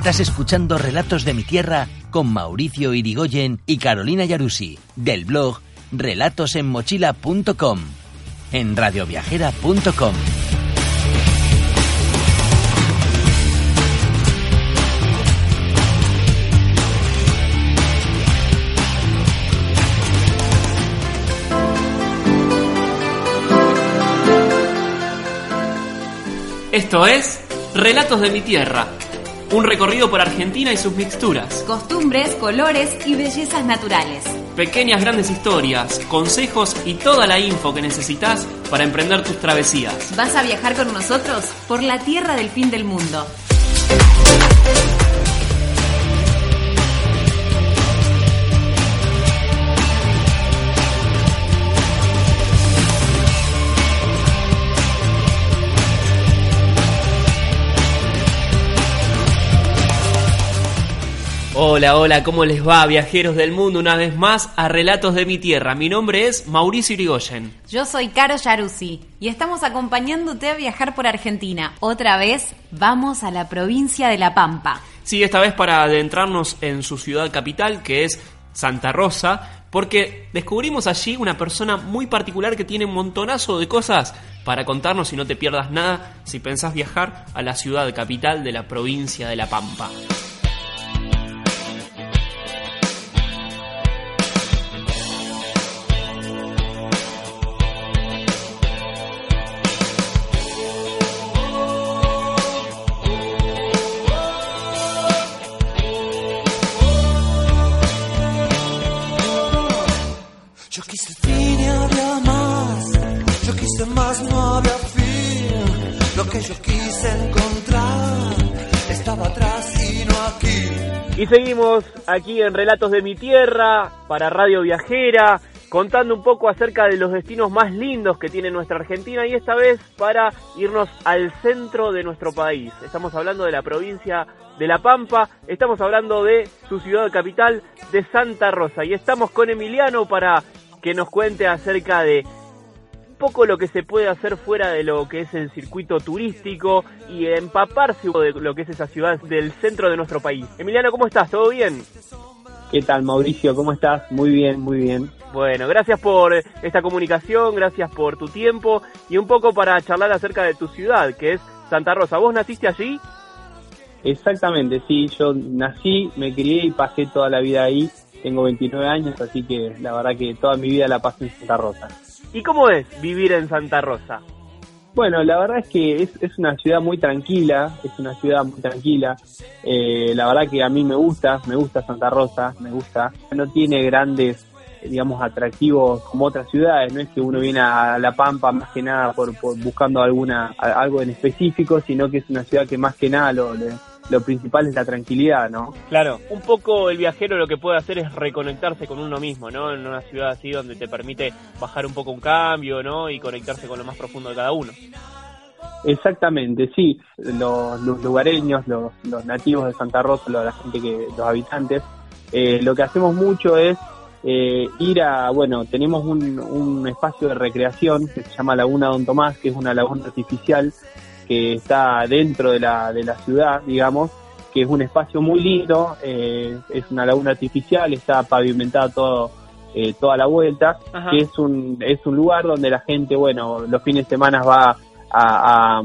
Estás escuchando Relatos de mi Tierra con Mauricio Irigoyen y Carolina Yarusi, del blog relatosenmochila.com, en radioviajera.com. Esto es Relatos de mi Tierra, un recorrido por Argentina y sus mixturas. Costumbres, colores y bellezas naturales. Pequeñas grandes historias, consejos y toda la info que necesitas para emprender tus travesías. ¿Vas a viajar con nosotros por la tierra del fin del mundo? Hola, hola, ¿cómo les va, viajeros del mundo? Una vez más a Relatos de mi Tierra. Mi nombre es Mauricio Irigoyen. Yo soy Caro Yaruzzi y estamos acompañándote a viajar por Argentina. Otra vez vamos a la provincia de La Pampa. Sí, esta vez para adentrarnos en su ciudad capital, que es Santa Rosa, porque descubrimos allí una persona muy particular que tiene un montonazo de cosas para contarnos y no te pierdas nada si pensás viajar a la ciudad capital de la provincia de La Pampa. Yo quise encontrar estaba atrás y no aquí. Y seguimos aquí en Relatos de mi Tierra para Radio Viajera, contando un poco acerca de los destinos más lindos que tiene nuestra Argentina y esta vez para irnos al centro de nuestro país. Estamos hablando de la provincia de La Pampa, estamos hablando de su ciudad capital, de Santa Rosa. Y estamos con Emiliano para que nos cuente acerca de poco lo que se puede hacer fuera de lo que es el circuito turístico y empaparse de lo que es esa ciudad del centro de nuestro país. Emiliano, ¿cómo estás? ¿Todo bien? ¿Qué tal, Mauricio? ¿Cómo estás? Muy bien, muy bien. Bueno, gracias por esta comunicación, gracias por tu tiempo y un poco para charlar acerca de tu ciudad, que es Santa Rosa. ¿Vos naciste allí? Exactamente, sí, yo nací, me crié y pasé toda la vida ahí. Tengo 29 años, así que la verdad que toda mi vida la pasé en Santa Rosa. ¿Y cómo es vivir en Santa Rosa? Bueno, la verdad es que es, es una ciudad muy tranquila, es una ciudad muy tranquila. Eh, la verdad que a mí me gusta, me gusta Santa Rosa, me gusta. No tiene grandes, digamos, atractivos como otras ciudades. No es que uno viene a La Pampa más que nada por, por buscando alguna algo en específico, sino que es una ciudad que más que nada lo, lo principal es la tranquilidad, ¿no? Claro, un poco el viajero lo que puede hacer es reconectarse con uno mismo, ¿no? En una ciudad así donde te permite bajar un poco un cambio, ¿no? Y conectarse con lo más profundo de cada uno. Exactamente, sí. Los, los lugareños, los, los nativos de Santa Rosa, lo- la gente que, los habitantes, eh, lo que hacemos mucho es eh, ir a, bueno, tenemos un, un espacio de recreación que se llama Laguna Don Tomás, que es una laguna artificial que está dentro de la, de la ciudad, digamos, que es un espacio muy lindo, eh, es una laguna artificial, está pavimentada todo, eh, toda la vuelta, Ajá. que es un, es un lugar donde la gente, bueno, los fines de semana va a, a,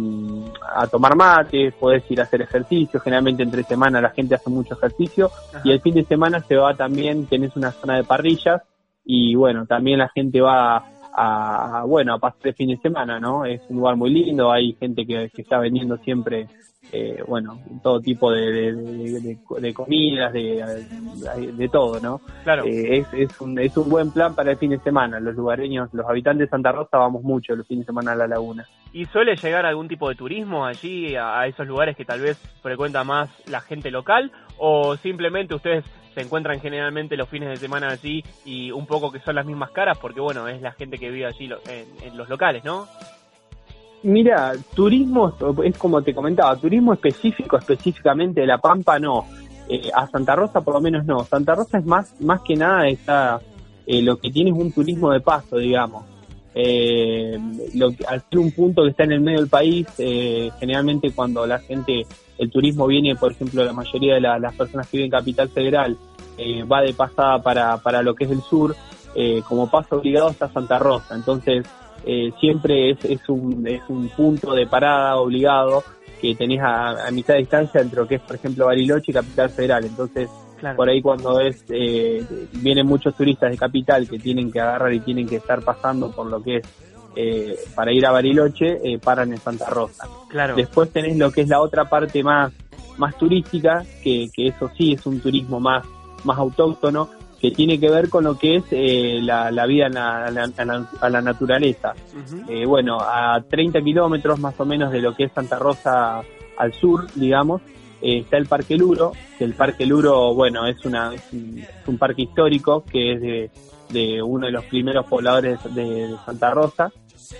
a tomar mates, podés ir a hacer ejercicio, generalmente entre semana la gente hace mucho ejercicio, Ajá. y el fin de semana se va también, tenés una zona de parrillas, y bueno, también la gente va a, bueno, a pasar el fin de semana, ¿no? Es un lugar muy lindo, hay gente que, que está vendiendo siempre, eh, bueno, todo tipo de, de, de- de- de comidas, de, de, de todo, ¿no? Claro. Eh, es, es, un, es un buen plan para el fin de semana. Los lugareños, los habitantes de Santa Rosa vamos mucho los fines de semana a la laguna. ¿Y suele llegar algún tipo de turismo allí, a, a esos lugares que tal vez frecuenta más la gente local? ¿O simplemente ustedes se encuentran generalmente los fines de semana allí y un poco que son las mismas caras? Porque bueno, es la gente que vive allí en, en los locales, ¿no? Mira, turismo, es como te comentaba, turismo específico, específicamente de La Pampa, no. Eh, a Santa Rosa por lo menos no. Santa Rosa es más, más que nada está, eh, lo que tiene es un turismo de paso, digamos. Eh, lo que, al ser un punto que está en el medio del país, eh, generalmente cuando la gente el turismo viene, por ejemplo, la mayoría de las personas que viven en Capital Federal eh, va de pasada para, para lo que es el sur, eh, como paso obligado está Santa Rosa. Entonces, eh, siempre es, es, un, es un punto de parada obligado que tenés a, mitad de distancia entre lo que es, por ejemplo, Bariloche y Capital Federal. Entonces, por ahí cuando es eh, vienen muchos turistas de Capital que tienen que agarrar y tienen que estar pasando por lo que es eh, para ir a Bariloche, eh, paran en Santa Rosa. Claro. Después tenés lo que es la otra parte más, más turística, que, que eso sí es un turismo más, más autóctono, que tiene que ver con lo que es eh, la, la, vida a la, naturaleza. eh, bueno, a 30 kilómetros más o menos de lo que es Santa Rosa al sur, digamos, eh, está el Parque Luro, que el Parque Luro, bueno, es, una, es un, parque histórico que es de, de, uno de los primeros pobladores de Santa Rosa,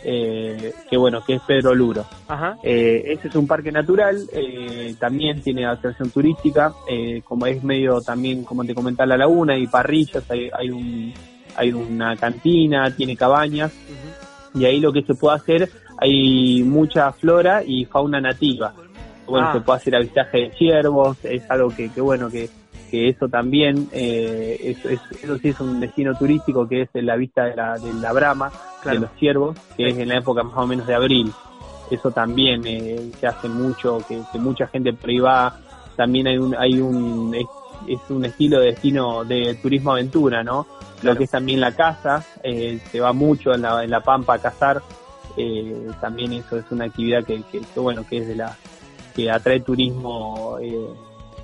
eh, que bueno, que es Pedro Luro. Ajá. Eh, ese es un parque natural, eh, también tiene atracción turística, eh, como es medio también, como te comentaba, la laguna, hay parrillas, hay, hay, un, hay una cantina, tiene cabañas, y ahí lo que se puede hacer, hay mucha flora y fauna nativa. Bueno, ah. se puede hacer avistaje de ciervos, es algo que, que bueno, que que eso también, eh, eso, eso, sí es un destino turístico que es la vista de la, de la brama, de los ciervos, que es en la época más o menos de abril. Eso también eh, se hace mucho, que, mucha gente privada, también hay un, hay un, es, un estilo de destino de turismo aventura, ¿no? Lo que es también la caza, eh, se va mucho en la, en la pampa a cazar, eh, también eso es una actividad que, que, bueno, que es de la, que atrae turismo, eh,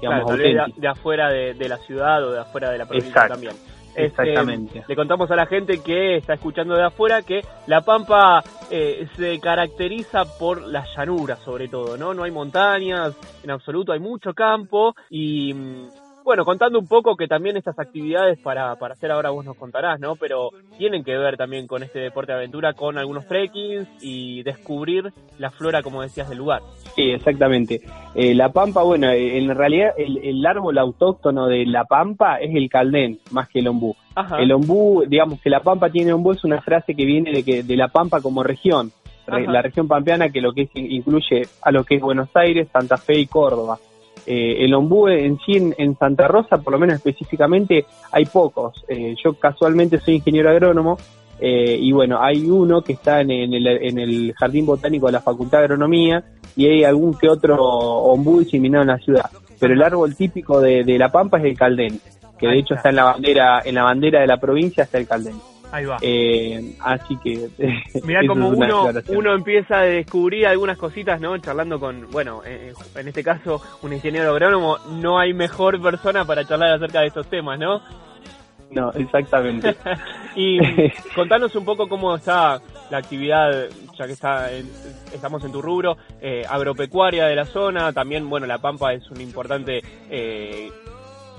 de, afuera de, la ciudad o de afuera de la provincia también. Este, Exactamente. le contamos a la gente que está escuchando de afuera que La Pampa eh, se caracteriza por las llanuras, sobre todo, ¿no? No hay montañas en absoluto, hay mucho campo y mm, bueno, contando un poco que también estas actividades para, para hacer ahora vos nos contarás, ¿no? Pero tienen que ver también con este deporte de aventura, con algunos trekkings y descubrir la flora, como decías, del lugar. Sí, exactamente. Eh, la pampa, bueno, eh, en realidad el, árbol autóctono de la pampa es el caldén, más que el ombú. El ombú, digamos que la pampa tiene ombú, es una frase que viene de, que, de la pampa como región. La región pampeana que lo que incluye a lo que es Buenos Aires, Santa Fe y Córdoba. Eh, el ombú en sí en, Santa Rosa, por lo menos específicamente, hay pocos. Eh, yo casualmente soy ingeniero agrónomo eh, y bueno, hay uno que está en, el, en, el, Jardín Botánico de la Facultad de Agronomía y hay algún que otro ombú diseminado en la ciudad. Pero el árbol típico de, de La Pampa es el caldén, que de hecho está en la bandera, en la bandera de la provincia está el caldén. Ahí va. Eh, así que. Mirá como uno, uno empieza a descubrir algunas cositas, ¿no? Charlando con, bueno, eh, en este caso, un ingeniero agrónomo, no hay mejor persona para charlar acerca de estos temas, ¿no? No, exactamente. y contanos un poco cómo está la actividad, ya que está estamos en tu rubro, eh, agropecuaria de la zona. También, bueno, La Pampa es un importante eh,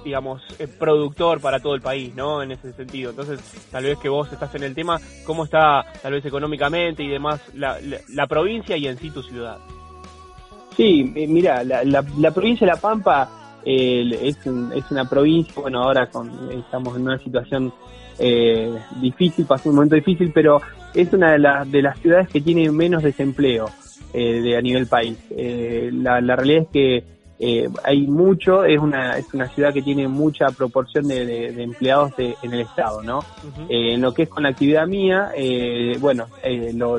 digamos, eh, productor para todo el país, ¿no? En ese sentido. Entonces, tal vez que vos estás en el tema, ¿cómo está tal vez económicamente y demás la, la, provincia y en sí tu ciudad? Sí, eh, mira, la, la, provincia de La Pampa es, es una provincia, bueno, ahora con, estamos en una situación eh, difícil, pasó un momento difícil, pero es una de, las de las ciudades que tiene menos desempleo de, a nivel país. la realidad es que eh, hay mucho, es una, es una ciudad que tiene mucha proporción de, empleados en el Estado, ¿no? Eh, en lo que es con la actividad mía, eh, bueno,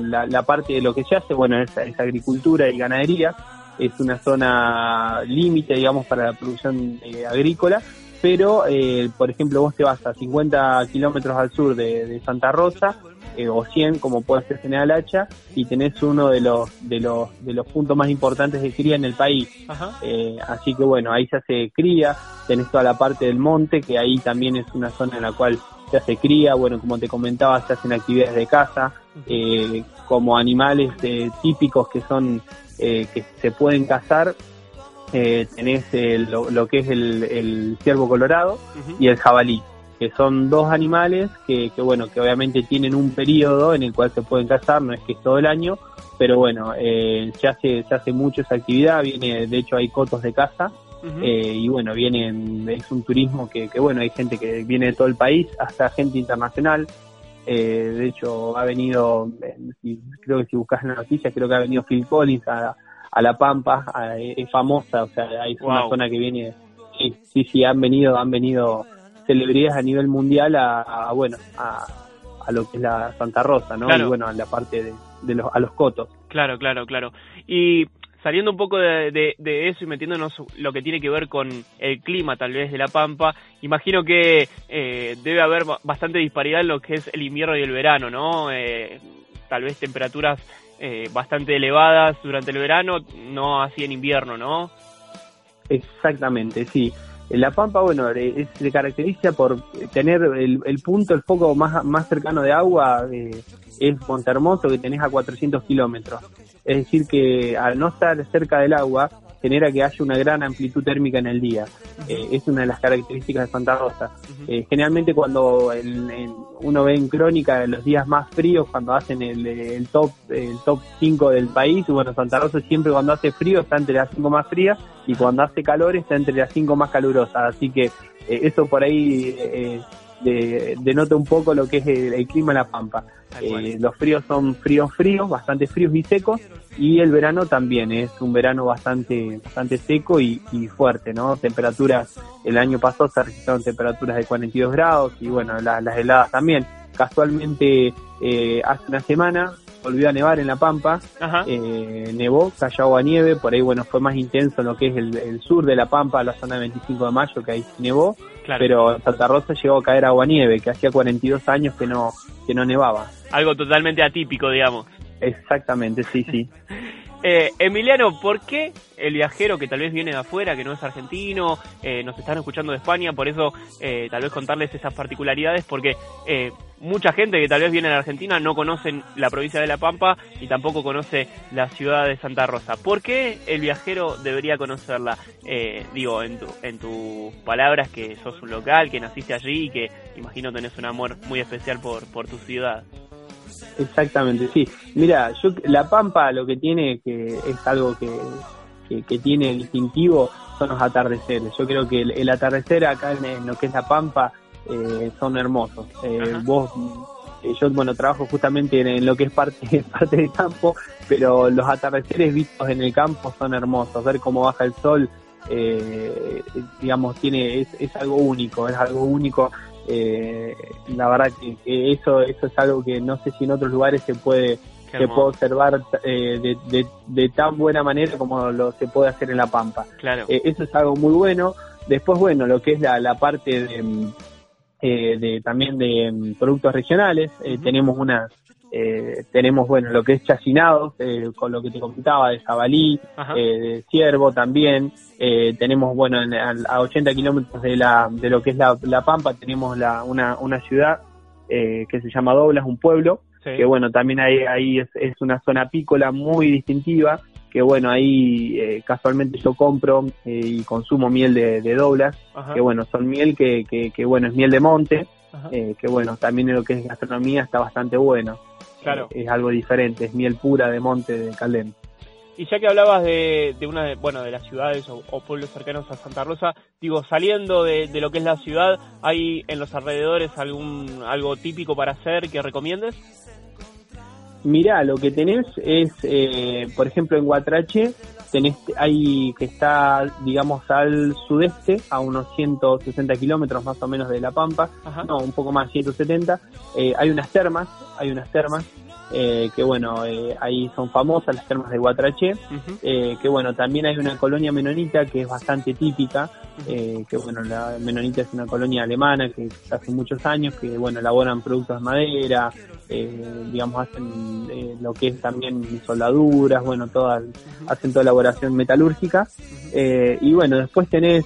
la, parte de lo que se hace, bueno, es, agricultura y ganadería, es una zona límite, digamos, para la producción agrícola, pero, por ejemplo, vos te vas a 50 kilómetros al sur de Santa Rosa, eh, o 100 como puede ser General Hacha y tenés uno de los de los de los puntos más importantes de cría en el país. Eh, así que bueno ahí se hace cría tenés toda la parte del monte que ahí también es una zona en la cual se hace cría bueno como te comentaba se hacen actividades de caza eh, como animales típicos que son que se pueden cazar tenés lo, que es el, el ciervo colorado y el jabalí que son dos animales que, que, bueno, que obviamente tienen un periodo en el cual se pueden cazar, no es que es todo el año, pero bueno, eh, se hace se hace mucho esa actividad, viene, de hecho hay cotos de caza, eh, y bueno, vienen, es un turismo que, que, bueno, hay gente que viene de todo el país, hasta gente internacional, eh, de hecho ha venido, creo que si buscas la noticia, creo que ha venido Phil Collins a, a La Pampa, es famosa, o sea, es una zona que viene, sí, sí, sí, han venido, han venido celebridades a nivel mundial a, bueno, a, a, lo que es la Santa Rosa, ¿no? Y bueno, a la parte de, de los, a los cotos. Claro, claro, claro. Y saliendo un poco de, de, eso y metiéndonos lo que tiene que ver con el clima tal vez de La Pampa, imagino que eh, debe haber bastante disparidad en lo que es el invierno y el verano, ¿no? Eh, tal vez temperaturas eh, bastante elevadas durante el verano, no así en invierno, ¿no? Exactamente, sí. La Pampa, bueno, se caracteriza por tener el, punto, el foco más, más cercano de agua, es Montermoso, que tenés a 400 kilómetros. Es decir, que al no estar cerca del agua, genera que haya una gran amplitud térmica en el día. Eh, es una de las características de Santa Rosa. Eh, generalmente cuando uno ve en crónica los días más fríos, cuando hacen el, top el top 5 del país, bueno, Santa Rosa siempre cuando hace frío está entre las 5 más frías y cuando hace calor está entre las 5 más calurosas. Así que eh, eso por ahí denota un poco lo que es el, clima en La Pampa. Eh, los fríos son fríos fríos, bastante fríos y secos, y el verano también es un verano bastante bastante seco y, fuerte, ¿no? Temperaturas, el año pasado se registraron temperaturas de 42 grados y bueno, las heladas también. Casualmente eh, hace una semana volvió a nevar en La Pampa, eh, nevó, cayó agua nieve, por ahí bueno fue más intenso en lo que es el, sur de La Pampa, la zona de 25 de mayo, que ahí nevó, pero en Santa Rosa llegó a caer agua nieve, que hacía 42 años que no, que no nevaba. Algo totalmente atípico, digamos. Exactamente, sí, sí. Eh, Emiliano, ¿por qué el viajero que tal vez viene de afuera, que no es argentino, eh, nos están escuchando de España, por eso eh, tal vez contarles esas particularidades, porque mucha gente que tal vez viene de Argentina no conocen la provincia de La Pampa y tampoco conoce la ciudad de Santa Rosa. ¿Por qué el viajero debería conocerla? digo, en, tu, en tus palabras que sos un local, que naciste allí y que imagino tenés un amor muy especial por, por tu ciudad. Exactamente, sí. Mira, yo La Pampa lo que tiene, que es algo que, tiene distintivo, son los atardeceres. Yo creo que el, atardecer acá en, lo que es La Pampa eh, son hermosos. Eh, vos, eh, yo bueno trabajo justamente en, lo que es parte, parte del campo, pero los atardeceres vistos en el campo son hermosos. Ver cómo baja el sol, digamos, tiene es, es algo único, es algo único eh, la verdad que, eso eso es algo que no sé si en otros lugares se puede se puede observar eh, de, de, tan buena manera como lo se puede hacer en la Pampa. Claro. Eh, eso es algo muy bueno. Después, bueno, lo que es la, la parte de, eh, de también de mm, productos regionales, tenemos una eh, tenemos, bueno, lo que es chacinados, eh, con lo que te comentaba, de jabalí, eh, de ciervo también. Eh, tenemos, bueno, a 80 kilómetros de, la, de lo que es la, Pampa, tenemos la, una, una ciudad que se llama Doblas, un pueblo, que bueno, también ahí, ahí es, es, una zona apícola muy distintiva, que bueno, ahí casualmente yo compro y consumo miel de, de Doblas, que bueno, son miel que, que, que, bueno, es miel de monte, que bueno, también en lo que es gastronomía está bastante bueno. Claro. es algo diferente, es miel pura de monte de Caldén. Y ya que hablabas de, de una de, bueno, de las ciudades o, pueblos cercanos a Santa Rosa, digo, saliendo de, lo que es la ciudad, ¿hay en los alrededores algún algo típico para hacer que recomiendes? Mirá, lo que tenés es, eh, por ejemplo, en Guatrache, tenés, hay que está, digamos, al sudeste, a unos 160 kilómetros más o menos de La Pampa, no, un poco más, 170, eh, hay unas termas, hay unas termas, eh, que bueno, eh, ahí son famosas las termas de Guatrache, eh, que bueno, también hay una colonia menonita que es bastante típica, eh, que bueno, la menonita es una colonia alemana que hace muchos años, que bueno, elaboran productos de madera, digamos, hacen lo que es también soldaduras, bueno, todas, hacen toda elaboración metalúrgica, y bueno, después tenés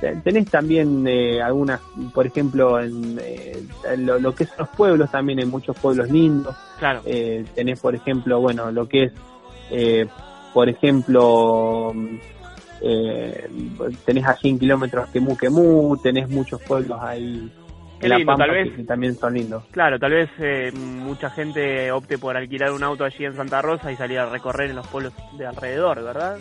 tenés también eh, algunas, por ejemplo, en eh, lo, que son los pueblos, también hay muchos pueblos lindos. Claro. Eh, tenés, por ejemplo, bueno, lo que es, eh, por ejemplo, tenés a 100 kilómetros Quemú Quemú, tenés muchos pueblos ahí. en la Pampa tal vez, que también son lindos. Claro, tal vez mucha gente opte por alquilar un auto allí en Santa Rosa y salir a recorrer en los pueblos de alrededor, ¿verdad?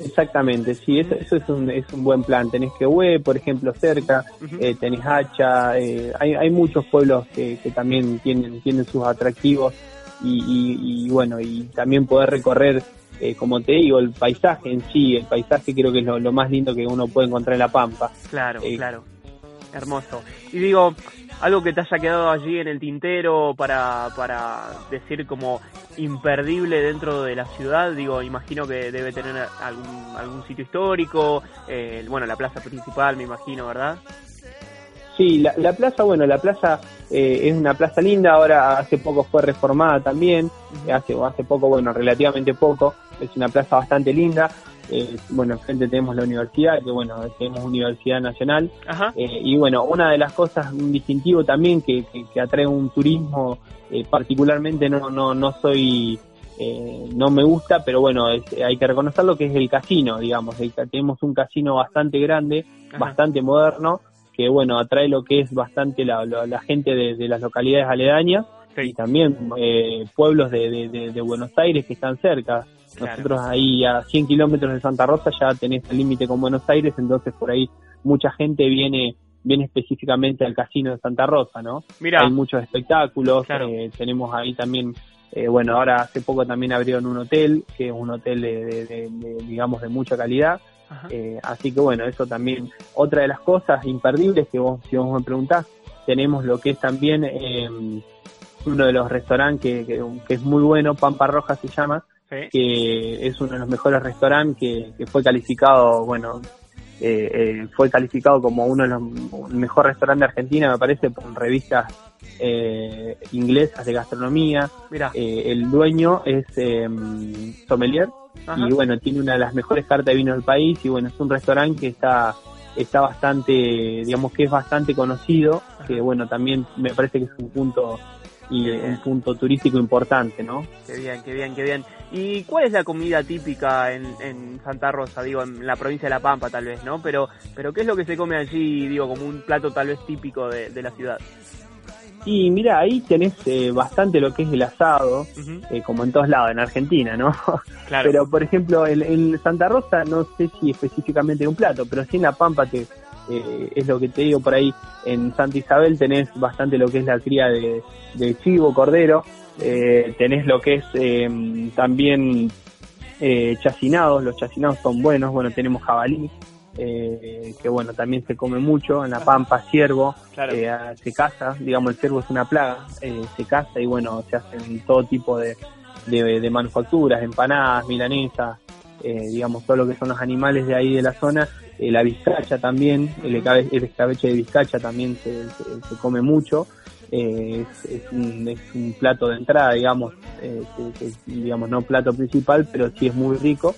Exactamente, sí, eso, eso es, un, es un buen plan. Tenés que Quehue, por ejemplo, cerca, eh, tenés Hacha, eh, hay, hay muchos pueblos que, que también tienen, tienen sus atractivos y, y, bueno, y también poder recorrer eh, como te digo, el paisaje en sí, el paisaje creo que es lo, más lindo que uno puede encontrar en La Pampa. Claro, eh, claro. Hermoso. Y digo, algo que te haya quedado allí en el tintero para, para decir como imperdible dentro de la ciudad, digo, imagino que debe tener algún, algún sitio histórico, eh, bueno, la plaza principal, me imagino, ¿verdad? Sí, la, plaza, bueno, la plaza eh, es una plaza linda, ahora hace poco fue reformada también, hace, hace poco, bueno, relativamente poco, es una plaza bastante linda, eh, bueno, enfrente tenemos la universidad, que bueno, tenemos Universidad Nacional, eh, y bueno, una de las cosas, un distintivo también que, que, atrae un turismo, eh, particularmente no, no, no soy, no me gusta, pero bueno, hay que reconocerlo que es el casino, digamos, tenemos un casino bastante grande, bastante moderno, que bueno, atrae lo que es bastante la, la, gente de, las localidades aledañas, y también pueblos de, de Buenos Aires que están cerca. Nosotros ahí a 100 kilómetros de Santa Rosa ya tenés el límite con Buenos Aires, entonces por ahí mucha gente viene viene específicamente al casino de Santa Rosa, ¿no? Mira. Hay muchos espectáculos, eh, tenemos ahí también, eh, bueno, ahora hace poco también abrieron un hotel, que es un hotel de, digamos, de mucha calidad, eh, así que bueno, eso también, otra de las cosas imperdibles que vos, si vos me preguntás, tenemos lo que es también uno de los restaurantes que, que, es muy bueno, Pampa Roja se llama, que es uno de los mejores restaurantes que, fue calificado, bueno, eh, eh, fue calificado como uno de los mejores restaurantes de Argentina, me parece, por revistas eh, inglesas de gastronomía. el dueño es em, sommelier y bueno, tiene una de las mejores cartas de vino del país y bueno, es un restaurante que está está bastante, digamos que es bastante conocido, que bueno, también me parece que es un punto y un punto turístico importante, ¿no? Qué bien, qué bien, qué bien. ¿Y cuál es la comida típica en, en, Santa Rosa? Digo, en la provincia de La Pampa tal vez, ¿no? Pero, pero ¿qué es lo que se come allí, digo, como un plato tal vez típico de, la ciudad? Y mira, ahí tenés eh, bastante lo que es el asado, eh, como en todos lados, en Argentina, ¿no? Claro. Pero, por ejemplo, en, en, Santa Rosa no sé si específicamente un plato, pero sí en La Pampa te, eh, es lo que te digo por ahí, en Santa Isabel tenés bastante lo que es la cría de, chivo, cordero, eh, tenés lo que es eh, también chacinados, los chacinados son buenos, bueno, tenemos jabalí, que bueno, también se come mucho, en la pampa, ciervo, se caza, digamos, el ciervo es una plaga, se caza y bueno, se hacen todo tipo de, de manufacturas, empanadas, milanesas, digamos, todo lo que son los animales de ahí de la zona eh, la vizcacha también, el, escabeche de vizcacha también se, come mucho. Eh, es, un, plato de entrada, digamos, eh, digamos, no plato principal, pero sí es muy rico.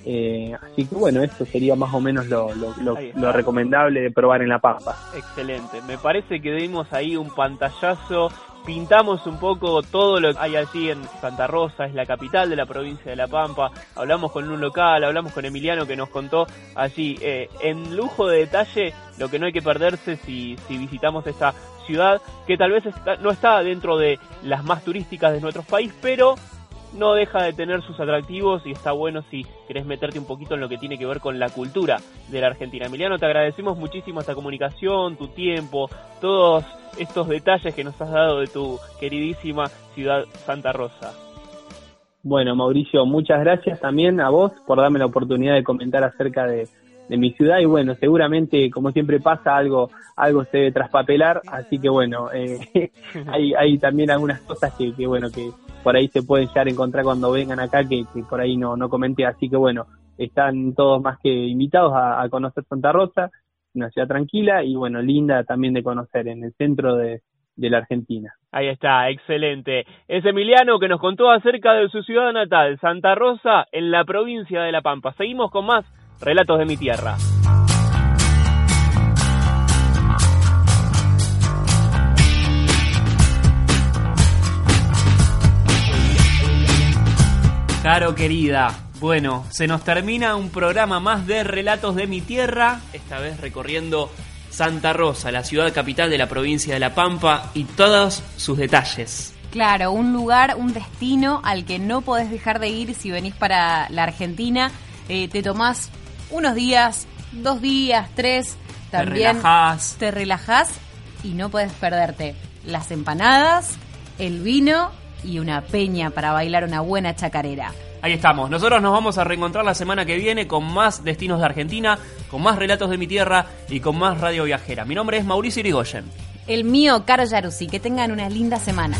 así que bueno, esto sería más o menos lo, lo, recomendable de probar en La Pampa. Excelente, me parece que dimos ahí un pantallazo pintamos un poco todo lo que hay allí en Santa Rosa, es la capital de la provincia de La Pampa. Hablamos con un local, hablamos con Emiliano que nos contó allí eh, en lujo de detalle lo que no hay que perderse si, si visitamos esa ciudad que tal vez no está dentro de las más turísticas de nuestro país, pero no deja de tener sus atractivos y está bueno si querés meterte un poquito en lo que tiene que ver con la cultura de la Argentina. Emiliano, te agradecemos muchísimo esta comunicación, tu tiempo, todos estos detalles que nos has dado de tu queridísima ciudad Santa Rosa. Bueno, Mauricio, muchas gracias también a vos por darme la oportunidad de comentar acerca de, mi ciudad y bueno, seguramente como siempre pasa algo algo se debe traspapelar, así que bueno, eh, hay, hay también algunas cosas que, que, bueno que por ahí se pueden llegar a encontrar cuando vengan acá que, por ahí no, no comenté, así que bueno, están todos más que invitados a, conocer Santa Rosa, una ciudad tranquila y bueno, linda también de conocer en el centro de, de la Argentina. Ahí está, excelente. Es Emiliano que nos contó acerca de su ciudad natal, Santa Rosa, en la provincia de La Pampa. Seguimos con más relatos de mi tierra. Caro querida, bueno, se nos termina un programa más de Relatos de mi Tierra, esta vez recorriendo Santa Rosa, la ciudad capital de la provincia de La Pampa y todos sus detalles. Claro, un lugar, un destino al que no podés dejar de ir si venís para la Argentina. Eh, te tomás unos días, dos días, tres, también te relajás. te relajás y no puedes perderte las empanadas, el vino y una peña para bailar una buena chacarera. Ahí estamos. Nosotros nos vamos a reencontrar la semana que viene con más destinos de Argentina, con más relatos de mi tierra y con más radio viajera. Mi nombre es Mauricio Irigoyen. El mío, Caro Yaruzzi. Que tengan una linda semana.